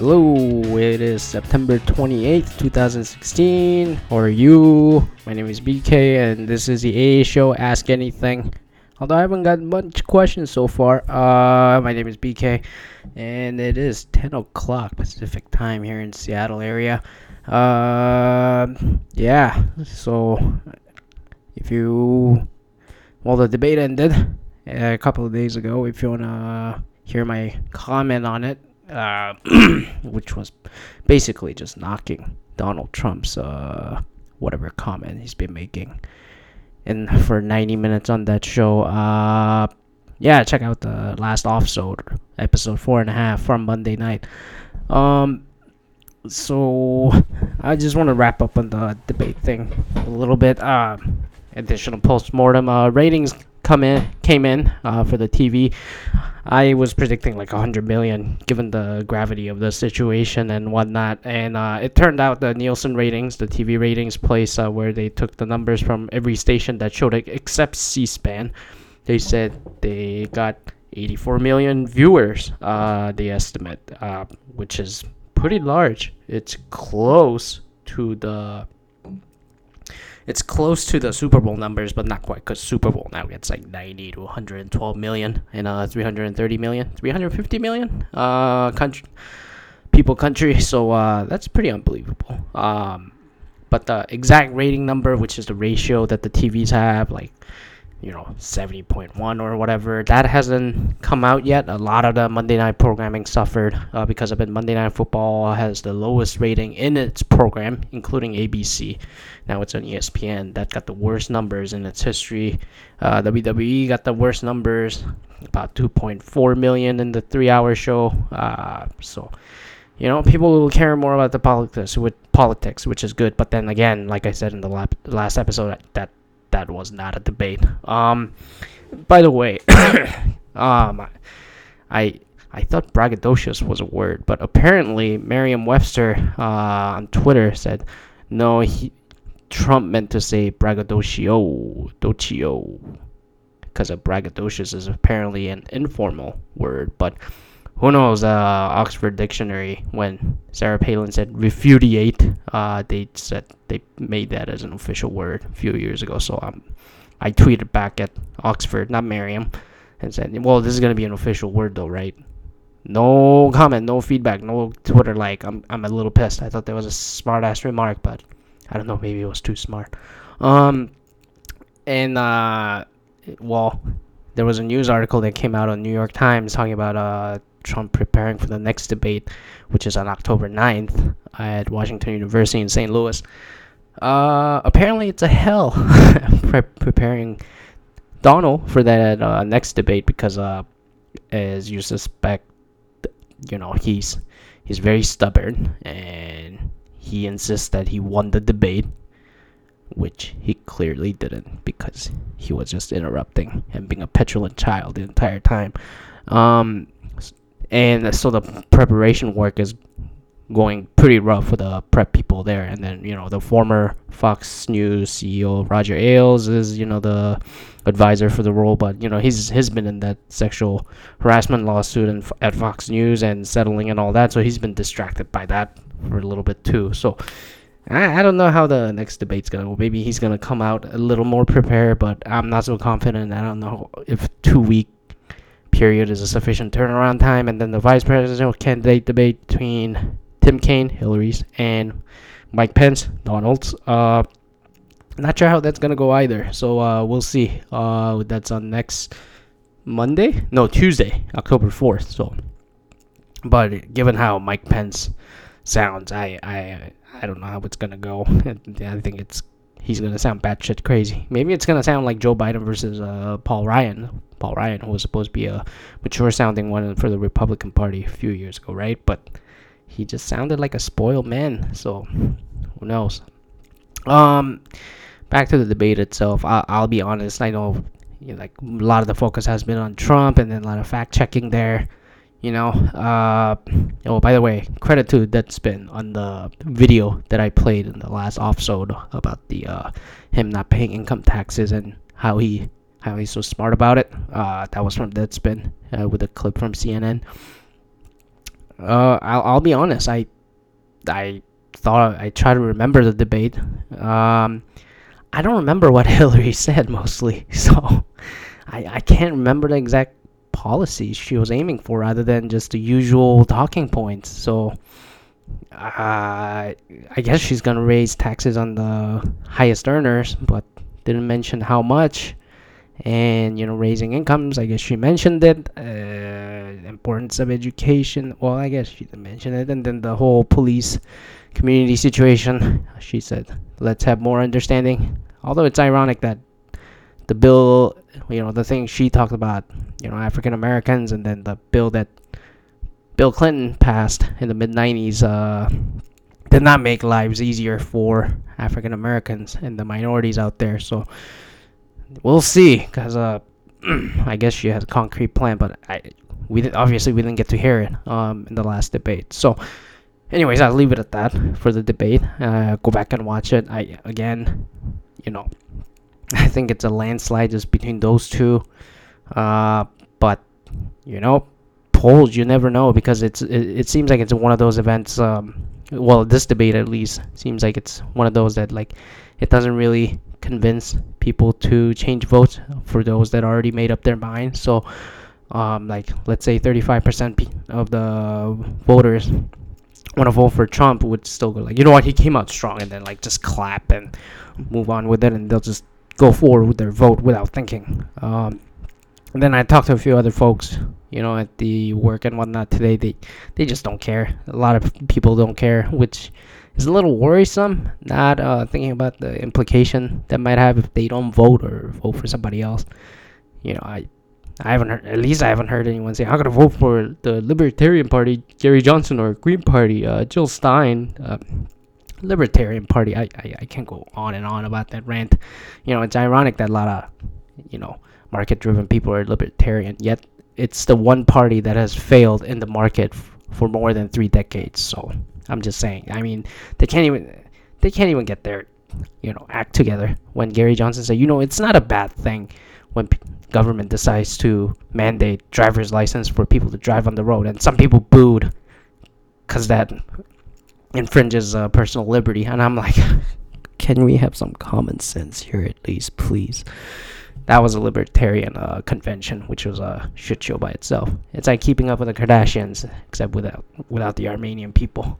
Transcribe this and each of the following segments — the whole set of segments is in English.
Hello, it is September 28th, 2016. How are you? My name is BK, and this is the AA show, Ask Anything. Although I haven't got much questions so far, uh, my name is BK, and it is 10 o'clock Pacific time here in Seattle area. Uh, yeah, so if you, well, the debate ended a couple of days ago. If you wanna hear my comment on it, uh, which was basically just knocking Donald Trump's uh, whatever comment he's been making. And for 90 minutes on that show, uh, yeah, check out the last episode, episode four and a half from Monday night. Um, so I just want to wrap up on the debate thing a little bit. Uh, additional post mortem uh, ratings come in came in uh, for the TV. I was predicting like 100 million given the gravity of the situation and whatnot. And uh, it turned out the Nielsen ratings, the TV ratings place uh, where they took the numbers from every station that showed it except C SPAN. They said they got 84 million viewers, uh, they estimate, uh, which is pretty large. It's close to the it's close to the Super Bowl numbers, but not quite because Super Bowl now gets like 90 to 112 million and uh 330 million, 350 million uh country people country. So uh that's pretty unbelievable. Um, but the exact rating number, which is the ratio that the TVs have, like you know 70.1 or whatever. That hasn't come out yet. A lot of the monday night programming suffered uh, because of it monday night football has the lowest rating in its program including abc now it's on espn that got the worst numbers in its history. Uh, wwe got the worst numbers about 2.4 million in the three hour show. Uh, so you know people will care more about the politics with politics which is good. But then again like i said in the last episode that that was not a debate. Um, by the way, um, I I thought braggadocious was a word, but apparently Merriam-Webster uh, on Twitter said no. He, Trump meant to say braggadocio, docio, because braggadocious is apparently an informal word, but who knows? Uh, Oxford Dictionary, when Sarah Palin said refudiate, uh, they said they made that as an official word a few years ago. So um, I tweeted back at Oxford, not Merriam, and said, "Well, this is gonna be an official word, though, right?" No comment, no feedback, no Twitter like. I'm I'm a little pissed. I thought that was a smart ass remark, but I don't know. Maybe it was too smart. Um, and uh, well, there was a news article that came out on New York Times talking about uh Trump preparing for the next debate, which is on October 9th at Washington University in St. Louis. Uh, apparently, it's a hell pre- preparing Donald for that uh, next debate because, uh, as you suspect, you know he's he's very stubborn and he insists that he won the debate, which he clearly didn't because he was just interrupting and being a petulant child the entire time. Um, and so the preparation work is going pretty rough for the prep people there. And then you know the former Fox News CEO Roger Ailes is you know the advisor for the role, but you know he's he's been in that sexual harassment lawsuit in, at Fox News and settling and all that, so he's been distracted by that for a little bit too. So. I, I don't know how the next debate's gonna go. Maybe he's gonna come out a little more prepared, but I'm not so confident. I don't know if two week period is a sufficient turnaround time. And then the vice presidential candidate debate between Tim Kaine, Hillary's, and Mike Pence, Donald's. Uh, not sure how that's gonna go either. So uh, we'll see. Uh, that's on next Monday, no Tuesday, October fourth. So, but given how Mike Pence sounds, I I I don't know how it's gonna go. I think it's he's gonna sound batshit crazy. Maybe it's gonna sound like Joe Biden versus uh, Paul Ryan. Paul Ryan, who was supposed to be a mature sounding one for the Republican Party a few years ago, right? But he just sounded like a spoiled man. So who knows? Um, back to the debate itself. I- I'll be honest. I know, you know, like a lot of the focus has been on Trump, and then a lot of fact checking there you know uh oh by the way credit to that deadspin on the video that i played in the last offsode about the uh him not paying income taxes and how he how he's so smart about it uh that was from deadspin uh, with a clip from cnn Uh, I'll, I'll be honest. I I thought I try to remember the debate. Um, I don't remember what Hillary said mostly, so I I can't remember the exact policies she was aiming for, other than just the usual talking points. So. Uh, I guess she's gonna raise taxes on the highest earners, but didn't mention how much and you know raising incomes. I guess she mentioned it uh, importance of education. Well i guess she mentioned it. And then the whole police community situation she said let's have more understanding. Although it's ironic that the bill you know the thing she talked about you know african americans and then the bill that bill clinton passed in the mid 90s uh, did not make lives easier for african americans and the minorities out there. So we'll see, cause uh, I guess she has a concrete plan, but I we did, obviously we didn't get to hear it um in the last debate. So, anyways, I'll leave it at that for the debate. Uh, go back and watch it. I again, you know, I think it's a landslide just between those two. Uh, but you know, polls you never know because it's it, it seems like it's one of those events. Um, well, this debate at least seems like it's one of those that like it doesn't really convince people to change votes for those that already made up their mind. So, um, like let's say 35% of the voters want to vote for Trump would still go like, you know what, he came out strong, and then like just clap and move on with it, and they'll just go forward with their vote without thinking. Um, and then I talked to a few other folks, you know, at the work and whatnot today. They they just don't care. A lot of people don't care, which is a little worrisome. Not uh, thinking about the implication that might have if they don't vote or vote for somebody else. You know, I I haven't heard, at least I haven't heard anyone say I'm gonna vote for the Libertarian Party, Gary Johnson, or Green Party, uh, Jill Stein. Uh, Libertarian Party. I, I I can't go on and on about that rant. You know, it's ironic that a lot of you know market-driven people are libertarian, yet it's the one party that has failed in the market f- for more than three decades. So I'm just saying. I mean, they can't even they can't even get their you know act together when Gary Johnson said, you know, it's not a bad thing when p- government decides to mandate driver's license for people to drive on the road, and some people booed because that infringes uh, personal liberty, and I'm like, can we have some common sense here at least, please? That was a libertarian uh, convention, which was a shit show by itself. It's like keeping up with the Kardashians, except without without the Armenian people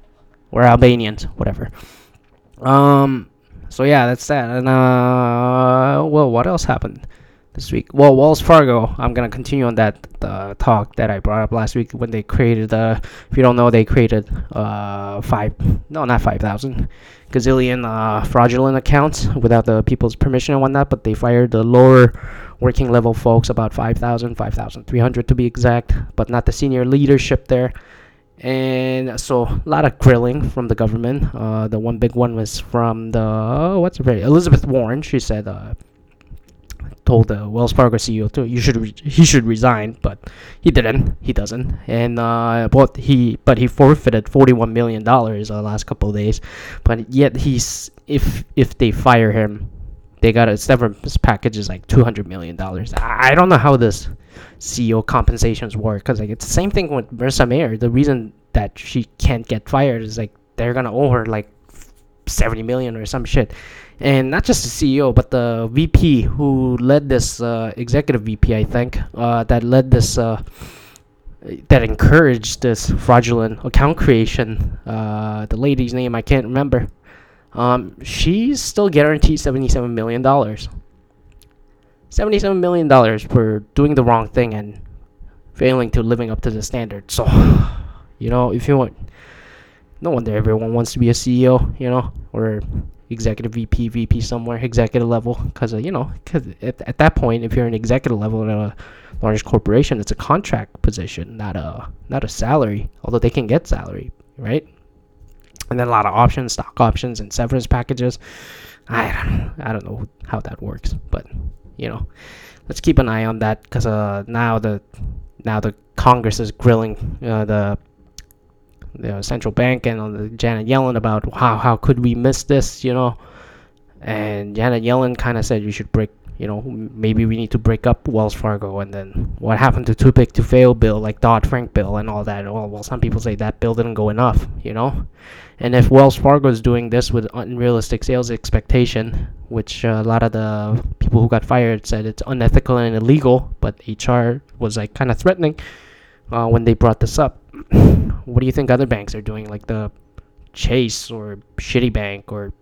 or Albanians, whatever. Um, so yeah, that's that. And uh, well, what else happened this week? Well, Wells Fargo. I'm gonna continue on that talk that I brought up last week when they created. Uh, if you don't know, they created uh five, no, not five thousand, gazillion uh fraudulent accounts without the people's permission and whatnot. But they fired the lower working level folks, about 5,000, 5,300 to be exact, but not the senior leadership there and so a lot of grilling from the government. Uh, the one big one was from the what's her name? Elizabeth Warren. She said uh, told the Wells Fargo CEO to you should re- he should resign, but he didn't. He doesn't, and uh, but he but he forfeited forty one million dollars the last couple of days, but yet he's if if they fire him. They got a severance package is like two hundred million dollars. I don't know how this CEO compensations work because like it's the same thing with Marissa Mayer. The reason that she can't get fired is like they're gonna owe her like seventy million or some shit, and not just the CEO but the VP who led this uh, executive VP I think uh, that led this. Uh, that encouraged this fraudulent account creation. Uh, the lady's name I can't remember. Um, she's still guaranteed seventy-seven million dollars. $77 million for doing the wrong thing and failing to living up to the standard. So, you know, if you want, no wonder everyone wants to be a CEO, you know, or executive VP, VP somewhere, executive level. Because, uh, you know, cause at, at that point, if you're an executive level in a large corporation, it's a contract position, not a not a salary. Although they can get salary, right? And then a lot of options, stock options, and severance packages. I don't, I don't know how that works, but you know, let's keep an eye on that because uh, now the now the Congress is grilling uh, the the central bank and uh, Janet Yellen about how how could we miss this, you know, and Janet Yellen kind of said you should break you know, maybe we need to break up Wells Fargo, and then what happened to too big to fail bill, like Dodd Frank bill, and all that. Well, well, some people say that bill didn't go enough, you know. And if Wells Fargo is doing this with unrealistic sales expectation, which uh, a lot of the people who got fired said it's unethical and illegal, but HR was like kind of threatening uh, when they brought this up. What do you think other banks are doing, like the Chase or Shitty Bank or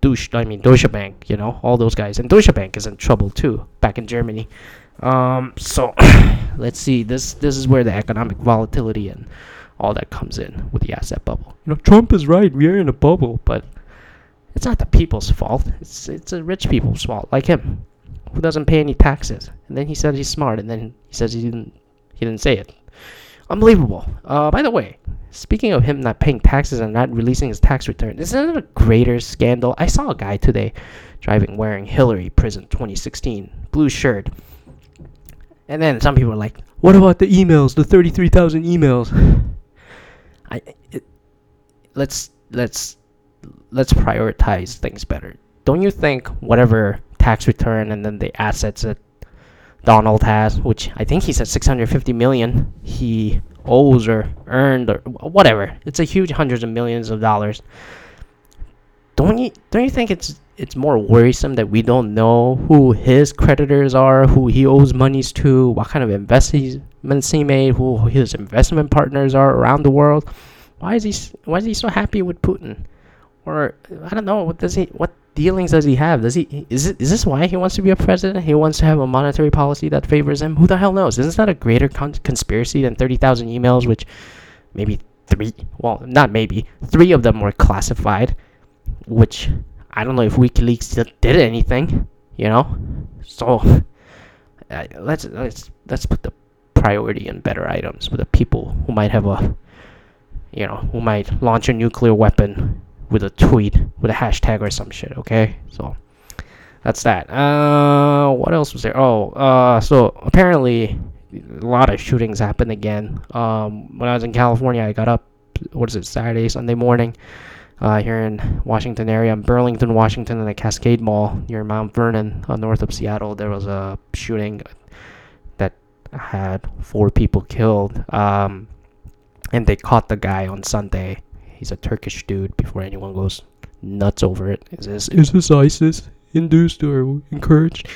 Deutsche, I mean Deutsche Bank, you know, all those guys, and Deutsche Bank is in trouble too back in Germany. Um, so let's see. This this is where the economic volatility and all that comes in with the asset bubble. You know, Trump is right. We are in a bubble, but it's not the people's fault. It's it's the rich people's fault, like him, who doesn't pay any taxes. And then he said he's smart, and then he says he didn't he didn't say it. Unbelievable. Uh, by the way, speaking of him not paying taxes and not releasing his tax return, isn't it a greater scandal? I saw a guy today driving wearing Hillary prison 2016 blue shirt. And then some people are like, "What about the emails? The 33,000 emails?" I it, let's let's let's prioritize things better. Don't you think whatever tax return and then the assets that Donald has, which I think he said 650 million he owes or earned or whatever. It's a huge hundreds of millions of dollars. Don't you don't you think it's it's more worrisome that we don't know who his creditors are, who he owes monies to, what kind of investments he made, who his investment partners are around the world? Why is he why is he so happy with Putin? Or I don't know what does he what dealings does he have? Does he is it is this why he wants to be a president? He wants to have a monetary policy that favors him. Who the hell knows? Isn't that a greater con- conspiracy than thirty thousand emails, which maybe three? Well, not maybe three of them were classified, which I don't know if WikiLeaks did anything. You know, so uh, let's let's let's put the priority in better items for the people who might have a you know who might launch a nuclear weapon with a tweet with a hashtag or some shit. Okay, so that's that. Uh, what else was there? Oh, uh, so apparently a lot of shootings happened again. Um, when I was in California, I got up. What is it? Saturday, Sunday morning. Uh, here in Washington area, in Burlington, Washington, in the Cascade Mall near Mount Vernon, uh, north of Seattle, there was a shooting that had four people killed. Um, and they caught the guy on Sunday He's a Turkish dude. Before anyone goes nuts over it, is this is this ISIS induced or encouraged?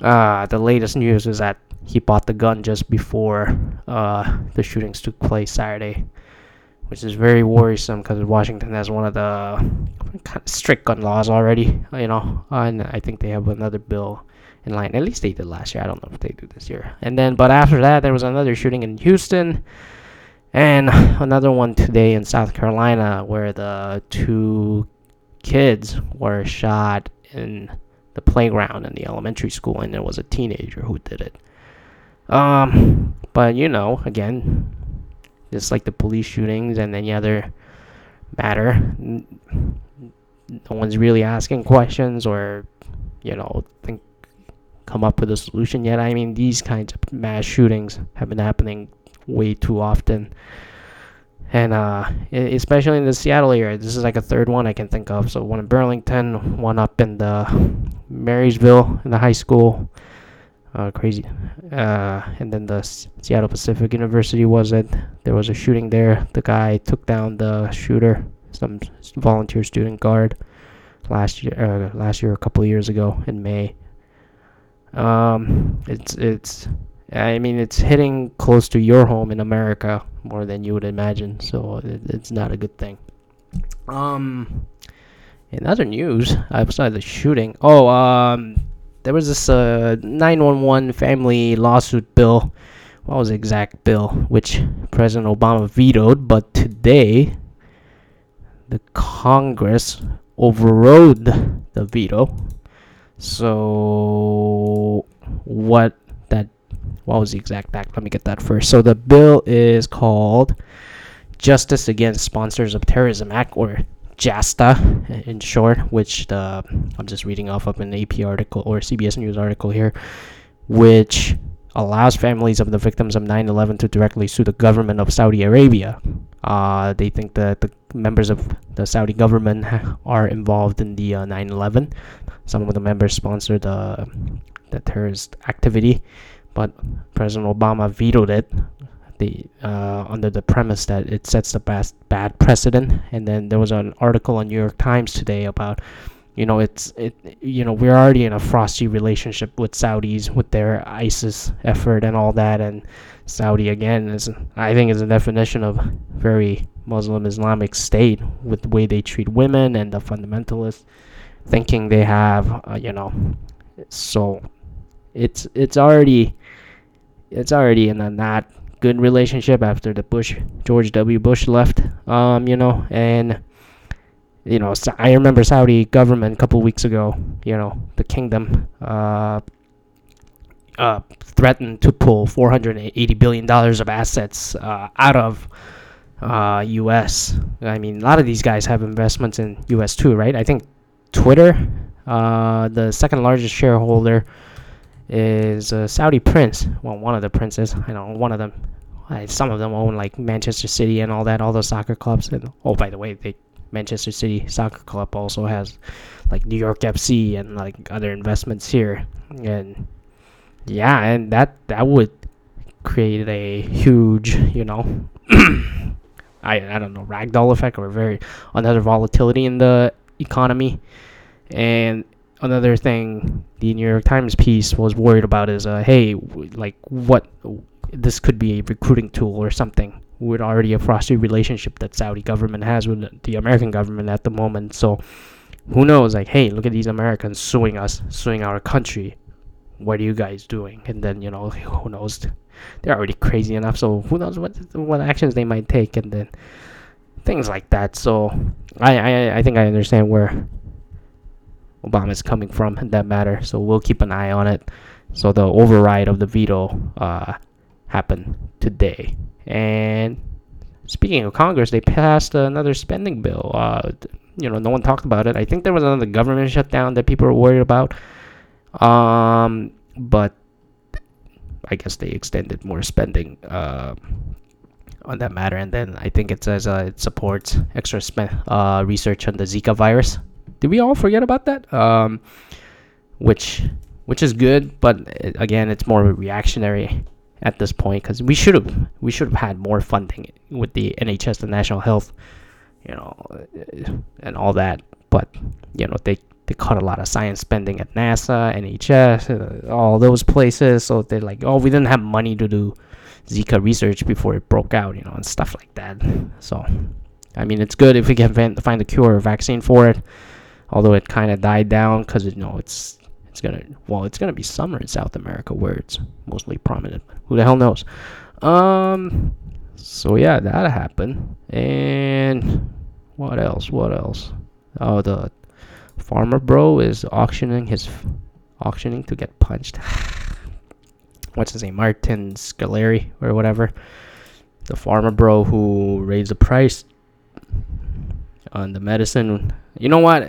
Uh, the latest news is that he bought the gun just before uh, the shootings took place Saturday, which is very worrisome because Washington has one of the kind of strict gun laws already, you know, and I think they have another bill in line. At least they did last year. I don't know if they do this year. And then, but after that, there was another shooting in Houston. And another one today in South Carolina where the two kids were shot in the playground in the elementary school and it was a teenager who did it. Um, but you know, again, just like the police shootings and any other matter, no one's really asking questions or, you know, think come up with a solution yet. I mean, these kinds of mass shootings have been happening way too often. And uh, especially in the Seattle area, this is like a third one I can think of. So one in Burlington, one up in the Marysville in the high school. Uh, crazy. Uh, and then the Seattle Pacific University was it. There was a shooting there. The guy took down the shooter, some volunteer student guard, last year. Uh, last year, a couple years ago in May. Um, it's it's I mean, it's hitting close to your home in America more than you would imagine, so it, it's not a good thing. Um, in other news, outside the shooting, oh, um, there was this uh 911 family lawsuit bill. What was the exact bill? Which President Obama vetoed, but today the Congress overrode the veto. So what what was the exact back? Let me get that first. So the bill is called Justice Against Sponsors of Terrorism Act, or JASTA in short, which the I'm just reading off of an AP article or CBS News article here, which allows families of the victims of 9/11 to directly sue the government of Saudi Arabia. Uh, they think that the members of the Saudi government are involved in the uh, 9/11. Some of the members sponsored the the terrorist activity, but President Obama vetoed it the uh, under the premise that it sets the bad bad precedent. And then there was an article on New York Times today about, you know, it's it you know we're already in a frosty relationship with Saudis with their ISIS effort and all that, and Saudi again is I think is a definition of very Muslim Islamic state with the way they treat women and the fundamentalist thinking they have, uh, you know, so it's it's already it's already in a not good relationship after the Bush George W. Bush left. Um, you know, and you know, I remember Saudi government a couple weeks ago. You know, the kingdom uh, uh, threatened to pull 480 billion dollars of assets uh, out of uh, U.S. I mean, a lot of these guys have investments in U.S. too, right? I think Twitter, uh, the second largest shareholder is a Saudi prince. Well, one of the princes. I know one of them. Some of them own like Manchester City and all that, all those soccer clubs. And oh, by the way, they Manchester City Soccer Club also has like New York FC and like other investments here. And yeah, and that that would create a huge, you know, I I don't know ragdoll effect or very another volatility in the economy. And another thing the New York Times piece was worried about is, uh, hey, like what this could be a recruiting tool or something with already a frosty relationship that Saudi government has with the American government at the moment. So who knows? Like, hey, look at these Americans suing us, suing our country. What are you guys doing? And then you know, who knows? They're already crazy enough. So who knows what what actions they might take, and then things like that. So I I, I think I understand where Obama is coming from in that matter. So we'll keep an eye on it. So the override of the veto uh, happened today. And speaking of Congress, they passed another spending bill. Uh, you know, no one talked about it. I think there was another government shutdown that people were worried about. Um, but I guess they extended more spending uh, on that matter. And then I think it says uh, it supports extra spend, uh, research on the Zika virus did we all forget about that? Um, which which is good, but uh, again, it's more of a reactionary at this point because we should have we should have had more funding with the NHS, the National Health, you know, uh, and all that. But you know, they they cut a lot of science spending at NASA, NHS, uh, all those places. So they're like, oh, we didn't have money to do Zika research before it broke out, you know, and stuff like that. So, I mean, it's good if we can find a cure or vaccine for it although it kind of died down because you know it's it's gonna well it's gonna be summer in South America where it's mostly prominent. Who the hell knows? Um. So yeah, that happened. And what else? What else? Oh, the pharma bro is auctioning his auctioning to get punched. What's his name? Martin Scaleri or whatever. The pharma bro who raised the price on the medicine. You know what?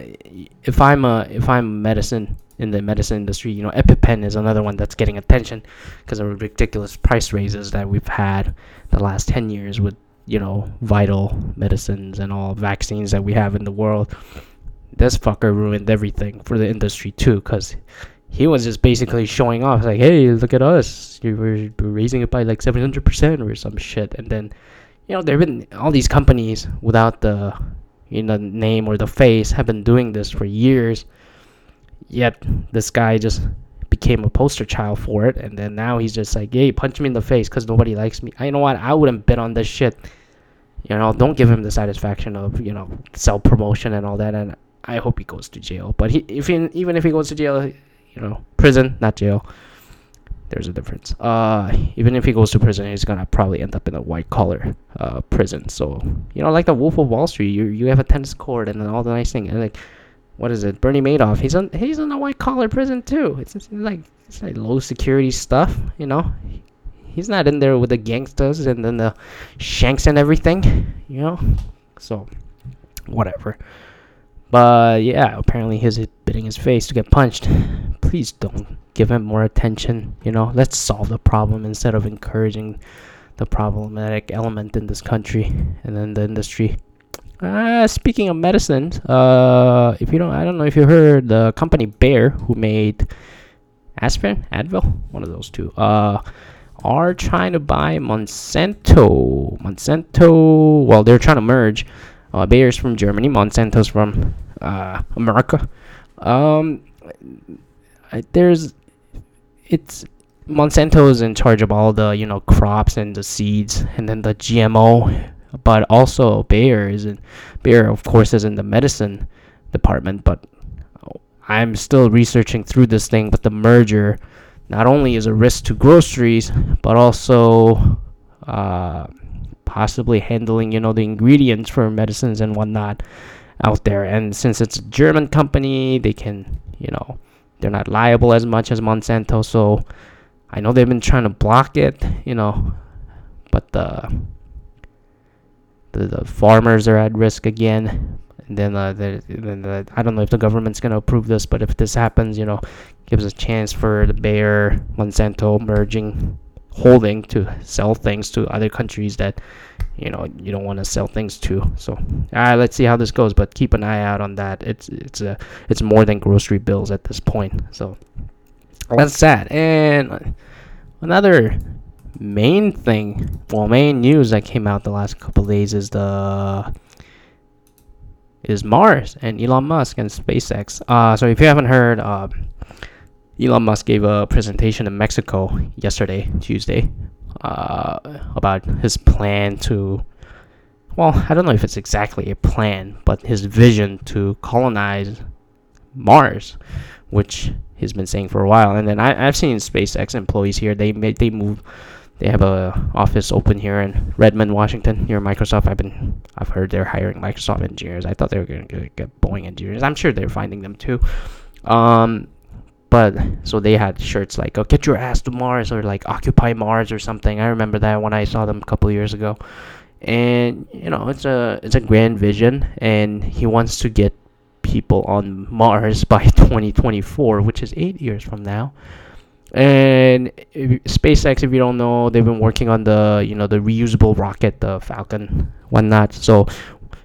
If I'm a if I'm medicine in the medicine industry, you know, EpiPen is another one that's getting attention because of ridiculous price raises that we've had the last 10 years with, you know, vital medicines and all vaccines that we have in the world. This fucker ruined everything for the industry too because he was just basically showing off like, hey, look at us. We're raising it by like 700% or some shit. And then, you know, there have been all these companies without the you know name or the face have been doing this for years yet this guy just became a poster child for it and then now he's just like hey punch me in the face because nobody likes me. I know what? I wouldn't bet on this shit. You know don't give him the satisfaction of you know self promotion and all that and i hope he goes to jail. But he if he, even if he goes to jail you know prison not jail there's a difference. Uh, even if he goes to prison, he's gonna probably end up in a white collar uh, prison. So you know, like the Wolf of Wall Street, you you have a tennis court and all the nice thing. And like, what is it? Bernie Madoff. He's on he's in a white collar prison too. It's, it's like it's like low security stuff. You know, he's not in there with the gangsters and then the shanks and everything. You know, so whatever. But yeah, apparently he's bidding his face to get punched please don't give him more attention. You know, let's solve the problem instead of encouraging the problematic element in this country and in the industry. Uh, speaking of medicines, uh, if you don't, I don't know if you heard the company Bayer, who made aspirin, Advil, one of those two, uh, are trying to buy Monsanto. Monsanto, well, they're trying to merge. Uh, Bayer's from Germany, Monsanto's from uh, America. Um, there's, it's Monsanto is in charge of all the you know crops and the seeds, and then the GMO but also Bayer is in Bayer, of course, is in the medicine department. But I'm still researching through this thing. But the merger not only is a risk to groceries, but also uh, possibly handling, you know, the ingredients for medicines and whatnot out there. And since it's a German company, they can, you know, they're not liable as much as Monsanto. So I know they've been trying to block it, you know, but the the, the farmers are at risk again. And then, uh, the, then the, I don't know if the government's gonna approve this, but if this happens, you know, gives a chance for the Bayer Monsanto merging holding to sell things to other countries that you know you don't want to sell things to. So uh, let's see how this goes, but keep an eye out on that. It's it's a it's more than grocery bills at this point. So that's sad. And another main thing, well, main news that came out the last couple days is the is Mars and Elon Musk and SpaceX. Uh, so if you haven't heard, uh, Elon Musk gave a presentation in Mexico yesterday, Tuesday, uh, about his plan to. Well, I don't know if it's exactly a plan, but his vision to colonize Mars, which he's been saying for a while. And then I, I've seen SpaceX employees here. They made they move they have a office open here in Redmond, Washington, near Microsoft. I've been I've heard they're hiring Microsoft engineers. I thought they were going to get Boeing engineers. I'm sure they're finding them too. Um, but so they had shirts like oh, "Get your ass to Mars" or like "Occupy Mars" or something. I remember that when I saw them a couple years ago. And you know, it's a it's a grand vision, and he wants to get people on Mars by 2024, which is eight years from now. And if, SpaceX, if you don't know, they've been working on the you know the reusable rocket, the Falcon, whatnot. So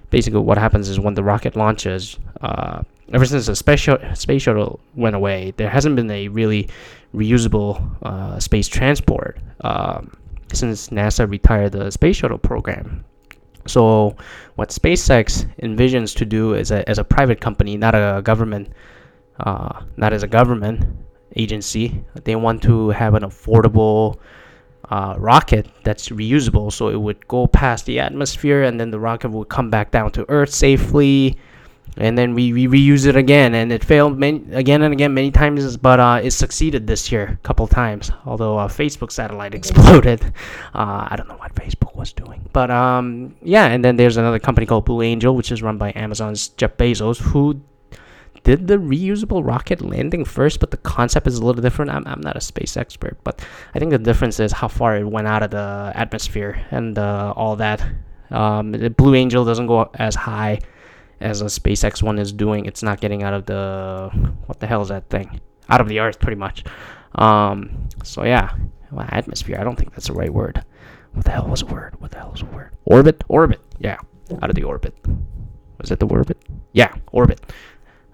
basically, what happens is when the rocket launches, uh, ever since the space, sh- space shuttle went away, there hasn't been a really reusable uh, space transport um, since NASA retired the space shuttle program. So what SpaceX envisions to do is a, as a private company, not a government, uh, not as a government, agency. They want to have an affordable uh, rocket that's reusable, so it would go past the atmosphere, and then the rocket would come back down to Earth safely, and then we, we reuse it again. And it failed many, again and again many times, but uh, it succeeded this year a couple times. Although uh, Facebook satellite exploded, uh, I don't know what Facebook was doing, but um, yeah. And then there's another company called Blue Angel, which is run by Amazon's Jeff Bezos, who did the reusable rocket landing first, but the concept is a little different. I'm, I'm not a space expert, but I think the difference is how far it went out of the atmosphere and uh, all that. Um, Blue Angel doesn't go as high as a SpaceX one is doing. It's not getting out of the what the hell is that thing? Out of the Earth, pretty much. Um, so yeah, well, atmosphere. I don't think that's the right word. What the hell was a word? What the hell was a word? Orbit, orbit. Yeah, out of the orbit. Was it the orbit? Yeah, orbit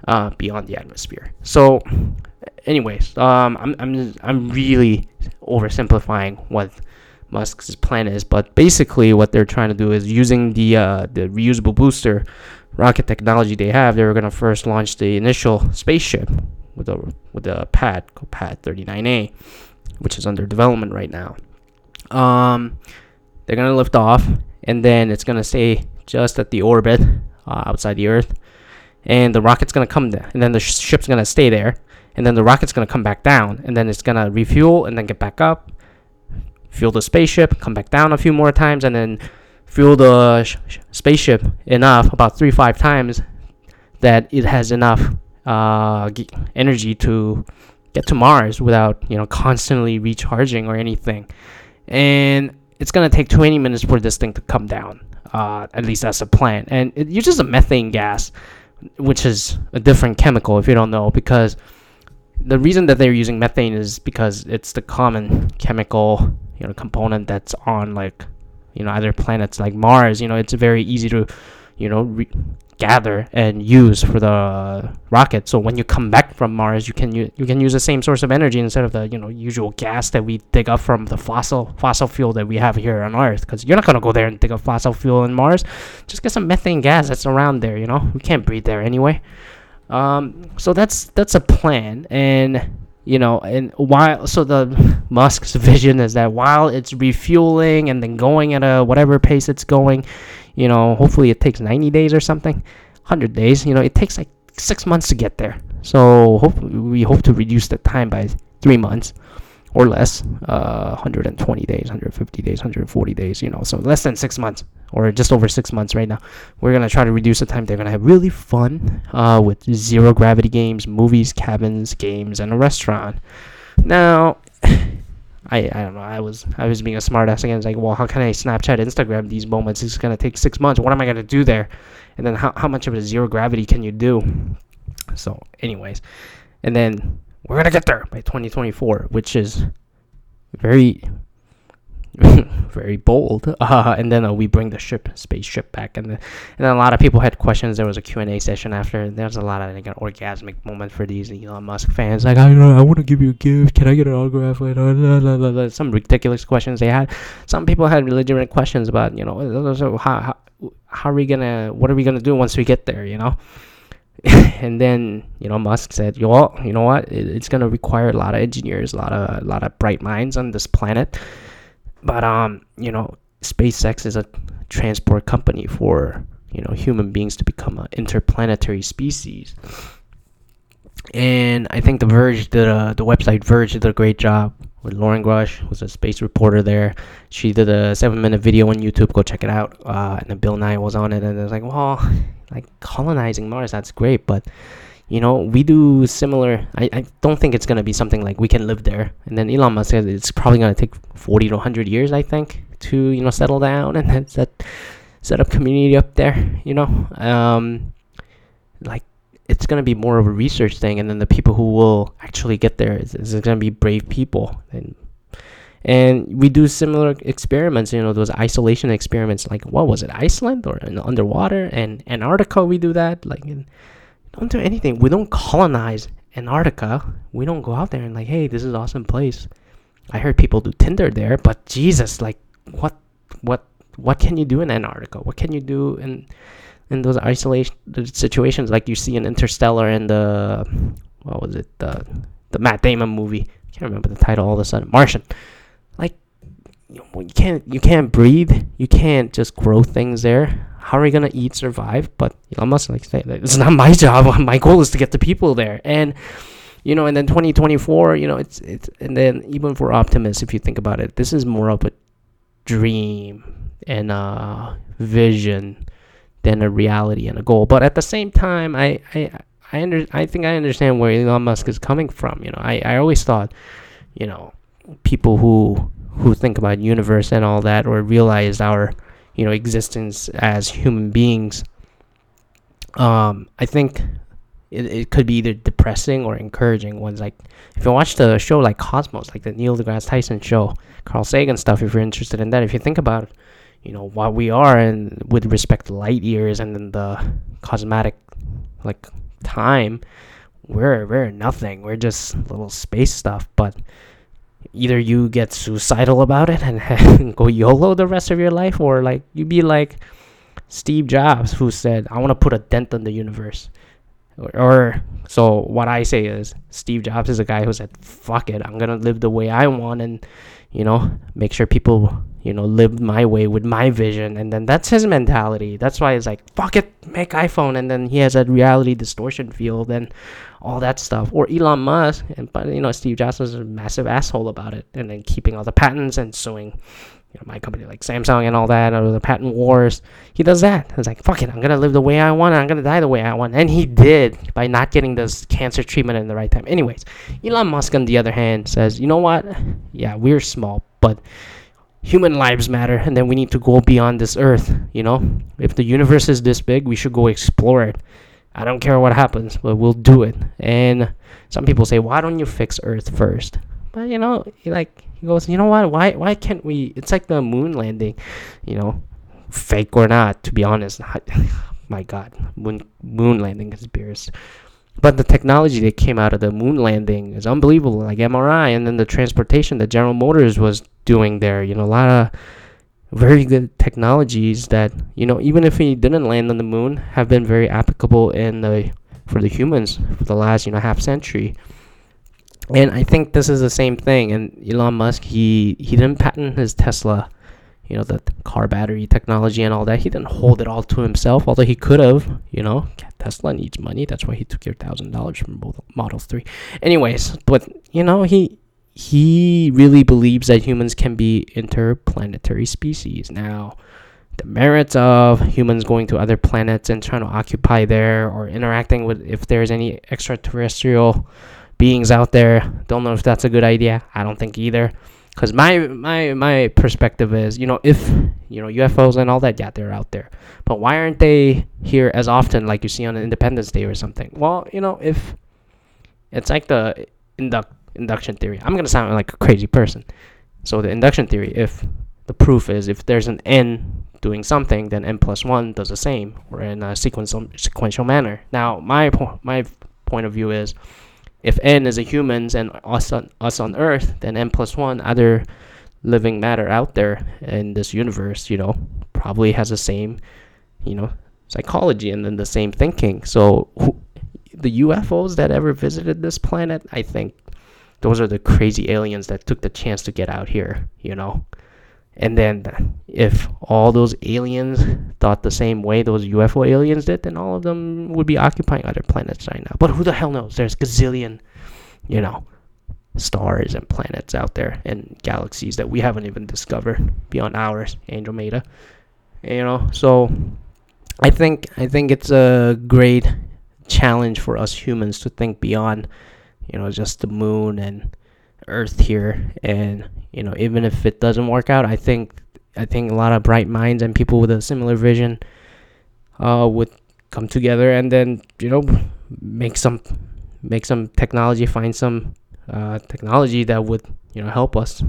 uh, beyond the atmosphere. So, anyways, um, I'm I'm I'm really oversimplifying what Musk's plan is, but basically what they're trying to do is using the uh, the reusable booster rocket technology they have. They were gonna first launch the initial spaceship with a with a pad called Pad 39A, which is under development right now. Um, they're gonna lift off, and then it's gonna stay just at the orbit uh, outside the Earth and the rocket's gonna come there, and then the sh- ship's gonna stay there, and then the rocket's gonna come back down, and then it's gonna refuel and then get back up, fuel the spaceship, come back down a few more times, and then fuel the sh- sh- spaceship enough, about three five times, that it has enough uh, g- energy to get to Mars without you know constantly recharging or anything, and it's gonna take 20 minutes for this thing to come down. Uh, at least that's the plan, and it uses a methane gas which is a different chemical if you don't know because the reason that they're using methane is because it's the common chemical you know component that's on like you know other planets like Mars. You know, it's very easy to you know re- gather and use for the rocket. So when you come back from Mars, you can u- you can use the same source of energy instead of the you know usual gas that we dig up from the fossil fossil fuel that we have here on Earth. Because you're not gonna go there and dig up fossil fuel in Mars. Just get some methane gas that's around there. You know, we can't breathe there anyway. Um, so that's that's a plan, and you know, and while so the Musk's vision is that while it's refueling and then going at a whatever pace it's going, you know, hopefully it takes 90 days or something, 100 days. You know, it takes like six months to get there. So hope we hope to reduce the time by three months or less, uh, 120 days, 150 days, 140 days, you know, so less than six months or just over six months right now. We're gonna try to reduce the time. They're gonna have really fun uh, with zero gravity games, movies, cabins, games, and a restaurant. Now, I, I don't know. I was I was being a smartass again. It's like, well, how can I Snapchat, Instagram these moments? It's gonna take six months. What am I gonna do there? And then how how much of a zero gravity can you do? So, anyways, and then we're gonna get there by 2024, which is very very bold. Uh, and then uh, we bring the ship, spaceship back, and, the, and then a lot of people had questions. There was a Q and A session after. There was a lot of like an orgasmic moment for these Elon Musk fans. Like, I I want to give you a gift. Can I get an autograph? Some ridiculous questions they had. Some people had legitimate questions about you know how, how how are we gonna what are we gonna do once we get there? You know. and then you know Musk said, "Well, you know what? It's gonna require a lot of engineers, a lot of a lot of bright minds on this planet." But um, you know, SpaceX is a transport company for you know human beings to become an interplanetary species. And I think the Verge a, the website Verge did a great job with Loren Grush, was a space reporter there. She did a seven minute video on YouTube. Go check it out. Uh, and then Bill Nye was on it, and it was like, well, like colonizing Mars, that's great, but you know, we do similar. I, I don't think it's gonna be something like we can live there. And then Elon Musk said it's probably gonna take 40 to 100 years, I think, to you know settle down and then set set up community up there. You know, um, like it's gonna be more of a research thing, and then the people who will actually get there is, is gonna be brave people. And and we do similar experiments you know those isolation experiments like what was it iceland or underwater? And antarctica we do that like don't do anything. We don't colonize antarctica. We don't go out there and like hey this is an awesome place. I heard people do tinder there but jesus like what what what can you do in antarctica? What can you do in in those isolation situations like you see in interstellar and the what was it the the matt damon movie I can't remember the title all of a sudden martian Like you can't you can't breathe. You can't just grow things there. How are we gonna eat, survive? But Elon Musk like say it's not my job. My goal is to get the people there, and you know, and then 2024, you know, it's it's and then even for optimists, if you think about it, this is more of a dream and a vision than a reality and a goal. But at the same time, I I I under I think I understand where Elon Musk is coming from. You know, I I always thought, you know, people who who think about universe and all that or realize our you know existence as human beings um i think it, it could be either depressing or encouraging ones like if you watch the show like cosmos like the neil degrasse tyson show carl sagan stuff if you're interested in that if you think about you know what we are and with respect to light years and then the cosmetic like time we're we're nothing we're just little space stuff but either you get suicidal about it and go YOLO the rest of your life, or like you be like Steve Jobs, who said, "I want to put a dent on the universe." Or, or, so what I say is Steve Jobs is a guy who said, "Fuck it, I'm gonna live the way I want," and you know, make sure people you know live my way with my vision, and then that's his mentality. That's why he's like, "Fuck it, make iPhone," and then he has that reality distortion field, and all that stuff. Or Elon Musk, and but you know Steve Jobs was a massive asshole about it, and then keeping all the patents and suing. You know, my company like Samsung and all that, or the patent wars. He does that. It's like, fuck it, I'm gonna live the way I want, I'm gonna die the way I want. And he did by not getting this cancer treatment in the right time. Anyways, Elon Musk, on the other hand, says, you know what? Yeah, we're small, but human lives matter, and then we need to go beyond this earth. You know, if the universe is this big, we should go explore it I don't care what happens, but we'll do it. And some people say, why don't you fix Earth first? But you know, he like he goes, you know what? Why why can't we? It's like the moon landing, you know, fake or not. To be honest, my God, moon moon landing conspiracy. But the technology that came out of the moon landing is unbelievable, like MRI, and then the transportation that General Motors was doing there. You know, a lot of very good technologies that you know, even if we didn't land on the moon, have been very applicable in the for the humans for the last you know half century. And I think this is the same thing. And Elon Musk, he he didn't patent his Tesla you know the car battery technology and all that. He didn't hold it all to himself although he could have you know. Tesla needs money. That's why he took your thousand dollars from both model 3 anyways but you know he he really believes that humans can be interplanetary species. Now the merits of humans going to other planets and trying to occupy there or interacting with if there's any extraterrestrial beings out there don't know if that's a good idea. I don't think either because my my my perspective is you know if you know ufos and all that yeah they're out there. But why aren't they here as often like you see on independence day or something? Well you know if it's like the induct induction theory. I'm gonna sound like a crazy person. So the induction theory if the proof is if there's an n doing something then n plus 1 does the same or in a sequential sequential manner. Now my po- my point of view is if n is a humans and us on us on Earth, then n plus one other living matter out there in this universe, you know, probably has the same, you know, psychology and then the same thinking. So the UFOs that ever visited this planet, I think those are the crazy aliens that took the chance to get out here, you know. And then if all those aliens thought the same way those UFO aliens did, then all of them would be occupying other planets right now. But who the hell knows? There's gazillion, you know, stars and planets out there and galaxies that we haven't even discovered beyond ours, Andromeda. You know, so I think I think it's a great challenge for us humans to think beyond, you know, just the moon and Earth here, and you know, even if it doesn't work out, I think I think a lot of bright minds and people with a similar vision uh, would come together and then you know make some make some technology, find some uh, technology that would you know help us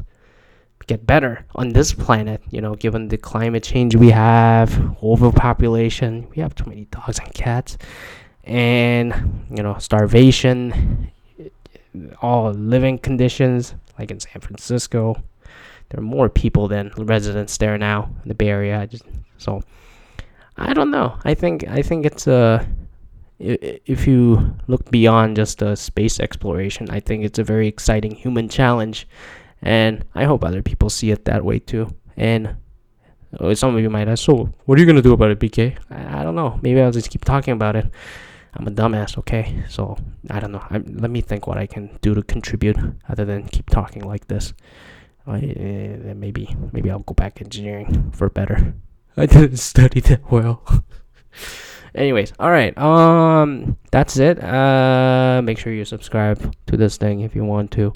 get better on this planet. You know, given the climate change we have, overpopulation, we have too many dogs and cats, and you know starvation all living conditions, like in San Francisco. There are more people than residents there now in the Bay Area. I just, so I don't know. I think I think it's a if you look beyond just a space exploration, I think it's a very exciting human challenge, and I hope other people see it that way too. And uh, some of you might ask, so what are you gonna do about it, BK? I, I don't know. Maybe I'll just keep talking about it. I'm a dumbass, okay? So I don't know. I, let me think what I can do to contribute other than keep talking like this. Uh, maybe maybe I'll go back engineering for better. I didn't study that well. Anyways, all right. Um, that's it. Uh, make sure you subscribe to this thing if you want to.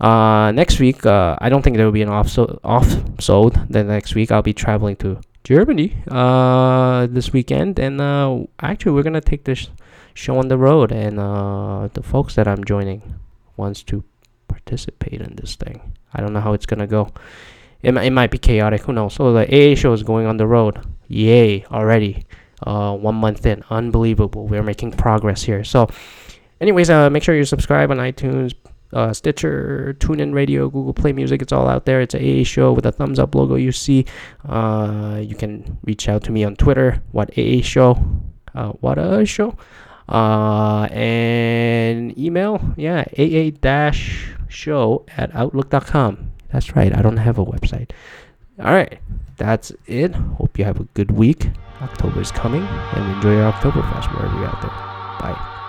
Uh, next week, uh, I don't think there will be an off so off sold. Then next week I'll be traveling to Germany uh, this weekend, and uh, actually we're gonna take this show on the road, and uh, the folks that I'm joining wants to participate in this thing. I don't know how it's gonna go. It, it might be chaotic. Who knows? So the AA show is going on the road. Yay! Already, uh, one month in, unbelievable. We're making progress here. So, anyways, uh, make sure you subscribe on iTunes, uh, Stitcher, TuneIn Radio, Google Play Music. It's all out there. It's a AA show with a thumbs up logo you see. Uh, you can reach out to me on Twitter. What AA show? Uh, what a show? Uh, and email, yeah, aa dash show at outlook.com. That's right. I don't have a website. All right. That's it. Hope you have a good week. October is coming and enjoy your Oktoberfest wherever you're out there. Bye.